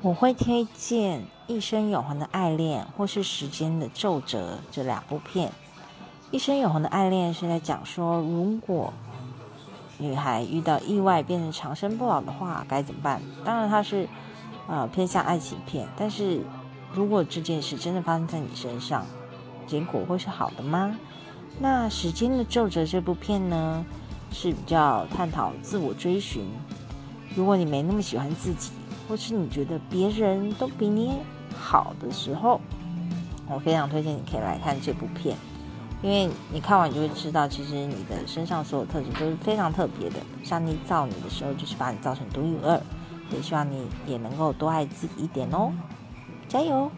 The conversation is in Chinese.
我会推荐《一生永恒的爱恋》或是《时间的皱褶》这两部片。《一生永恒的爱恋》是在讲说，如果女孩遇到意外变成长生不老的话，该怎么办？当然，它是呃偏向爱情片，但是如果这件事真的发生在你身上，结果会是好的吗？那《时间的皱褶》这部片呢，是比较探讨自我追寻。如果你没那么喜欢自己，或是你觉得别人都比你好的时候，我非常推荐你可以来看这部片，因为你看完就会知道，其实你的身上所有特质都是非常特别的。上帝造你的时候，就是把你造成独一无二，也希望你也能够多爱自己一点哦，加油！